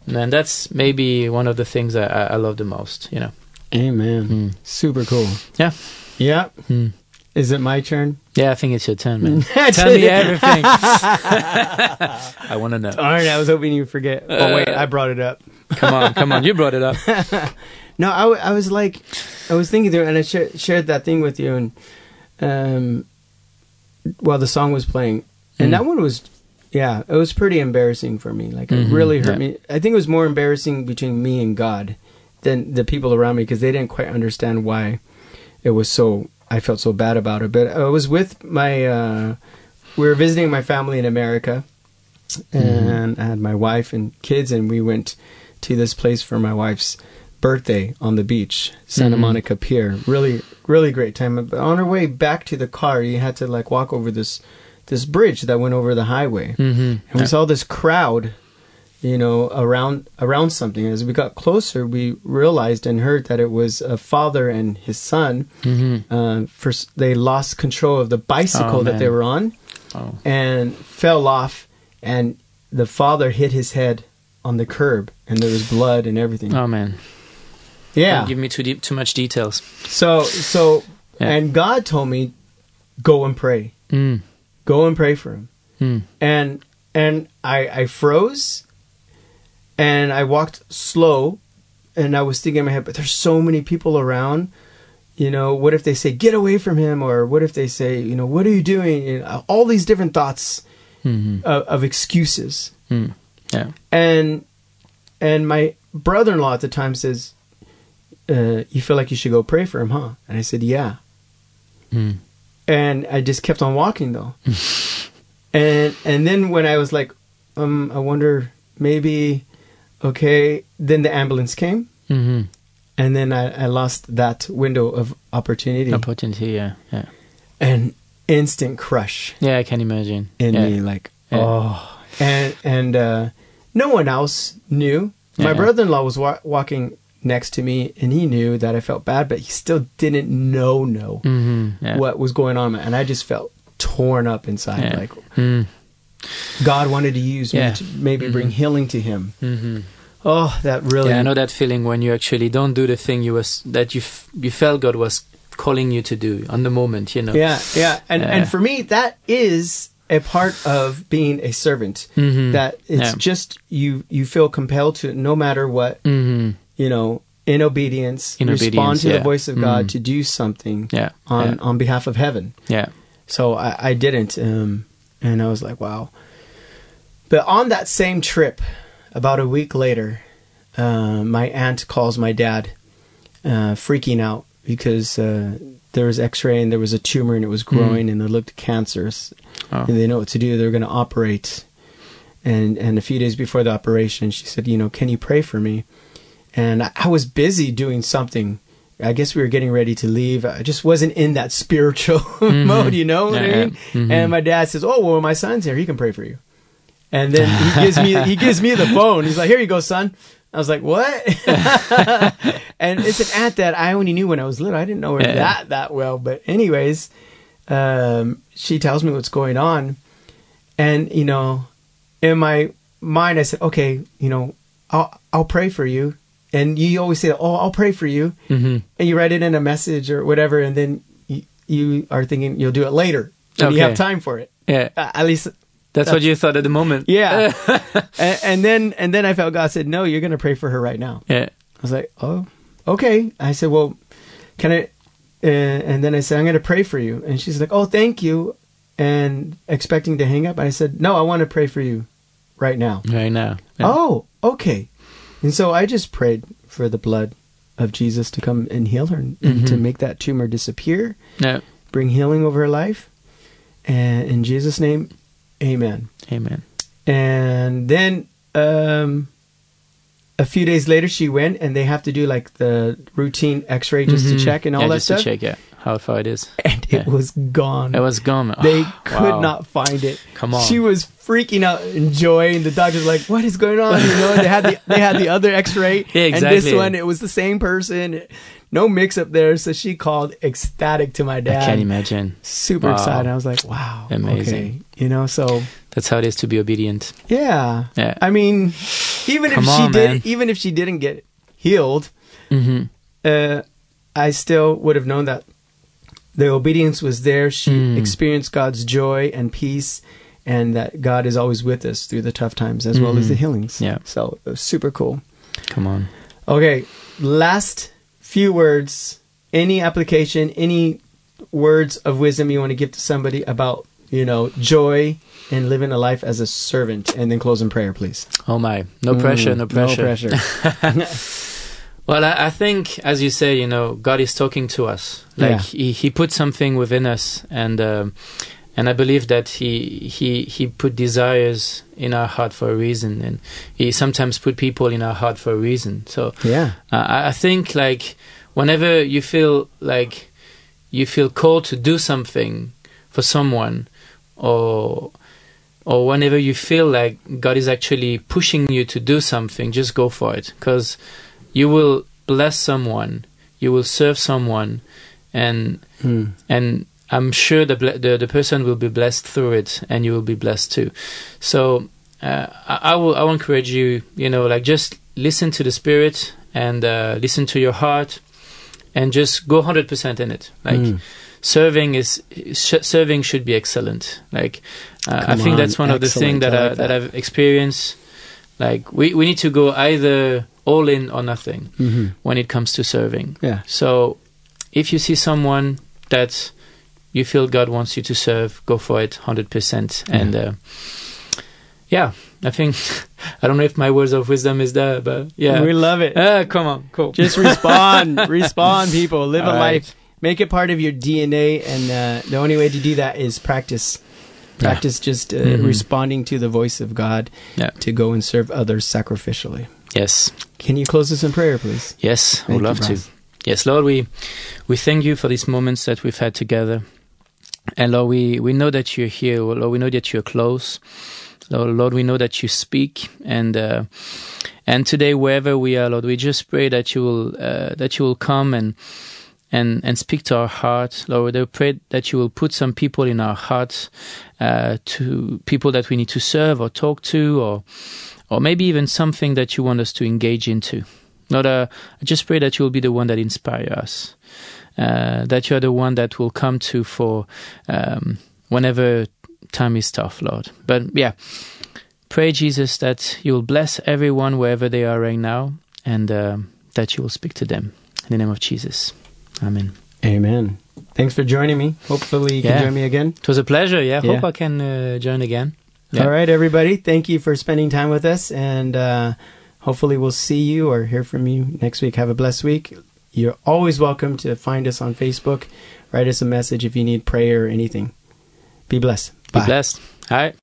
man, that's maybe one of the things I I, I love the most. You know. Amen. Mm. Super cool. Yeah. Yeah. Mm. Is it my turn? Yeah, I think it's your turn, man. Tell me everything. I want to know. All right. I was hoping you'd forget. Oh wait, I brought it up. Come on, come on. You brought it up. No, I, w- I was like, I was thinking through, and I sh- shared that thing with you, and um, while the song was playing, and Mm. that one was, yeah, it was pretty embarrassing for me. Like it Mhm, really hurt yeah. me. I think it was more embarrassing between me and God than the people around me because they didn't quite understand why it was so. I felt so bad about it. But I was with my, uh, we were visiting my family in America, and I had my wife and kids, and we went to this place for my wife's birthday on the beach, Santa Mhm. Monica Pier. Really, really great time. But on our way back to the car, you had to like walk over this this bridge that went over the highway, Mm-hmm. and we saw this crowd, you know, around around something. As we got closer, we realized and heard that it was a father and his son. Mm-hmm. Uh, first, they lost control of the bicycle Oh, that they were on Oh. and fell off, and the father hit his head on the curb, and there was blood and everything. oh man. Yeah. Don't give me too deep, too much details. So so, Yeah. and God told me, go and pray, Mm. go and pray for him, Mm. and and I I froze, and I walked slow, and I was thinking in my head, but there's so many people around. You know, what if they say get away from him, or what if they say, you know, what are you doing? You know, all these different thoughts Mm-hmm. of, of excuses. Mm. Yeah. and and my brother-in-law at the time says uh, you feel like you should go pray for him huh and i said yeah Mm. and i just kept on walking though and and then when i was like um i wonder maybe okay then the ambulance came Mm-hmm. and then i, I lost that window of opportunity Opportunity. Yeah. Yeah. and instant crush Yeah. I can imagine. in yeah. me like Yeah. oh and and uh no one else knew my Yeah. brother-in-law was wa- walking next to me and he knew that i felt bad but he still didn't know know Mm-hmm. Yeah. what was going on and i just felt torn up inside Yeah. like Mm. god wanted to use Yeah. me to maybe bring Mhm. healing to him Mm-hmm. oh that really Yeah, I know that feeling when you actually don't do the thing you was that you f- you felt God was calling you to do on the moment. You know. yeah yeah and Yeah. and for me that is a part of being a servant Mm-hmm. that it's Yeah. just you you feel compelled to no matter what Mm-hmm. You know in obedience, In respond obedience, to the voice of God Mm. to do something Yeah. on yeah. on behalf of heaven. yeah. So I, I didn't, um, and I was like, wow. But on that same trip, about a week later, uh, my aunt calls my dad, uh, freaking out because uh, there was X-ray and there was a tumor and it was growing and it looked cancerous. Oh. And they know what to do. They're going to operate. And and a few days before the operation, she said, you know, can you pray for me? And I, was busy doing something. I guess we were getting ready to leave. I just wasn't in that spiritual mode, you know what Mm-hmm. Yeah, I yeah. mean? Mhm. And my dad says, "Oh, well, my son's here. He can pray for you." And then he gives me he gives me the phone. He's like, "Here you go, son." I was like, "What?" and it's an aunt that I only knew when I was little. I didn't know her Yeah. that that well. But anyways, um, she tells me what's going on, and you know, in my mind, I said, "Okay, you know, I'll I'll pray for you." And you always say, "Oh, I'll pray for you," hmm and you write it in a message or whatever, and then you, you are thinking you'll do it later when you have time for it. Yeah. Uh, at least, That's, what you thought at the moment. yeah. and, and then and then I felt God said, "No, you're going to pray for her right now." yeah. I was like, "Oh, okay." I said, "Well, can I?" Uh, and then I said, "I'm going to pray for you," and she's like, "Oh, thank you," and expecting to hang up. I said, "No, I want to pray for you right now." Right now. Yeah. Oh, okay. And so I just prayed for the blood of Jesus to come and heal her and Mhm. to make that tumor disappear, Yeah. bring healing over her life. And in Jesus' name, amen. Amen. And then um, a few days later, she went and they have to do like the routine x ray just Mhm. to check and all yeah, that just stuff. to check, yeah, how far it is. And it Yeah. was gone. It was gone. They Oh, could wow. not find it. Come on. She was freaking out in joy, and the doctor's like, "What is going on?" You know, they had the they had the other X-ray, Yeah, and this one it was the same person. No mix up there, so she called ecstatic to my I dad. can't imagine. Super Wow. excited. I was like, "Wow, Amazing. okay." You know, so That's how it is to be obedient. yeah. Yeah. I mean, even Come if she on, did, man. even if she didn't get healed, hmm uh, I still would have known that the obedience was there. She Mm. experienced God's joy and peace, and that God is always with us through the tough times as well as the healings. Yeah. So it was super cool. Come on. Okay, last few words. Any application, any words of wisdom you want to give to somebody about, you know, joy and living a life as a servant, and then close in prayer, please. Oh my. No pressure, Mm, no pressure. No pressure. Well, I, I think, as you say, you know, God is talking to us. Like Yeah. he, he put something within us, and um, and I believe that he he he put desires in our heart for a reason, and he sometimes put people in our heart for a reason. So yeah. uh, I I think like whenever you feel like you feel called to do something for someone, or or whenever you feel like God is actually pushing you to do something, just go for it because you will bless someone, you will serve someone, and Hmm. and I'm sure the the the person will be blessed through it, and you will be blessed too. So uh, I, I will I will encourage you, you know, like just listen to the Spirit and uh, listen to your heart, and just go hundred percent in it. Like Mm. serving is sh- serving should be excellent. Like uh, I think on, that's one of the things that I that. that. I've experienced. Like we we need to go either all in or nothing hmm when it comes to serving. Yeah. So if you see someone that you feel God wants you to serve, go for it 100%. And uh, yeah, I think, I don't know if my words of wisdom is there, but yeah. We love it. Ah, come on, cool. Just respond, respond, people. Live All a right. life. Make it part of your DNA, and uh, the only way to do that is practice. Practice just uh, Mhm. responding to the voice of God Yeah. to go and serve others sacrificially. Yes, Can you close us in prayer, please? yes, I would love to. Yes, Lord, we we thank you for these moments that we've had together. And Lord, we, we know that you're here. Lord, we know that you're close. Lord, Lord we know that you speak. And uh, and today, wherever we are, Lord, we just pray that you will uh, that you will come and and and speak to our heart, Lord. We pray that you will put some people in our hearts, uh, to people that we need to serve or talk to, or or maybe even something that you want us to engage into. Lord, uh, I just pray that you will be the one that inspire us, uh, that you are the one that will come to for um, whenever time is tough, Lord. But yeah, pray Jesus that you will bless everyone wherever they are right now, and uh, that you will speak to them. In the name of Jesus. Amen. Amen. Thanks for joining me. Hopefully, you Yeah. can join me again. It was a pleasure. Yeah, Yeah. hope I can uh, join again. Yeah. All right, everybody. Thank you for spending time with us, and uh, hopefully, we'll see you or hear from you next week. Have a blessed week. You're always welcome to find us on Facebook. Write us a message if you need prayer or anything. Be blessed. Be blessed. All right.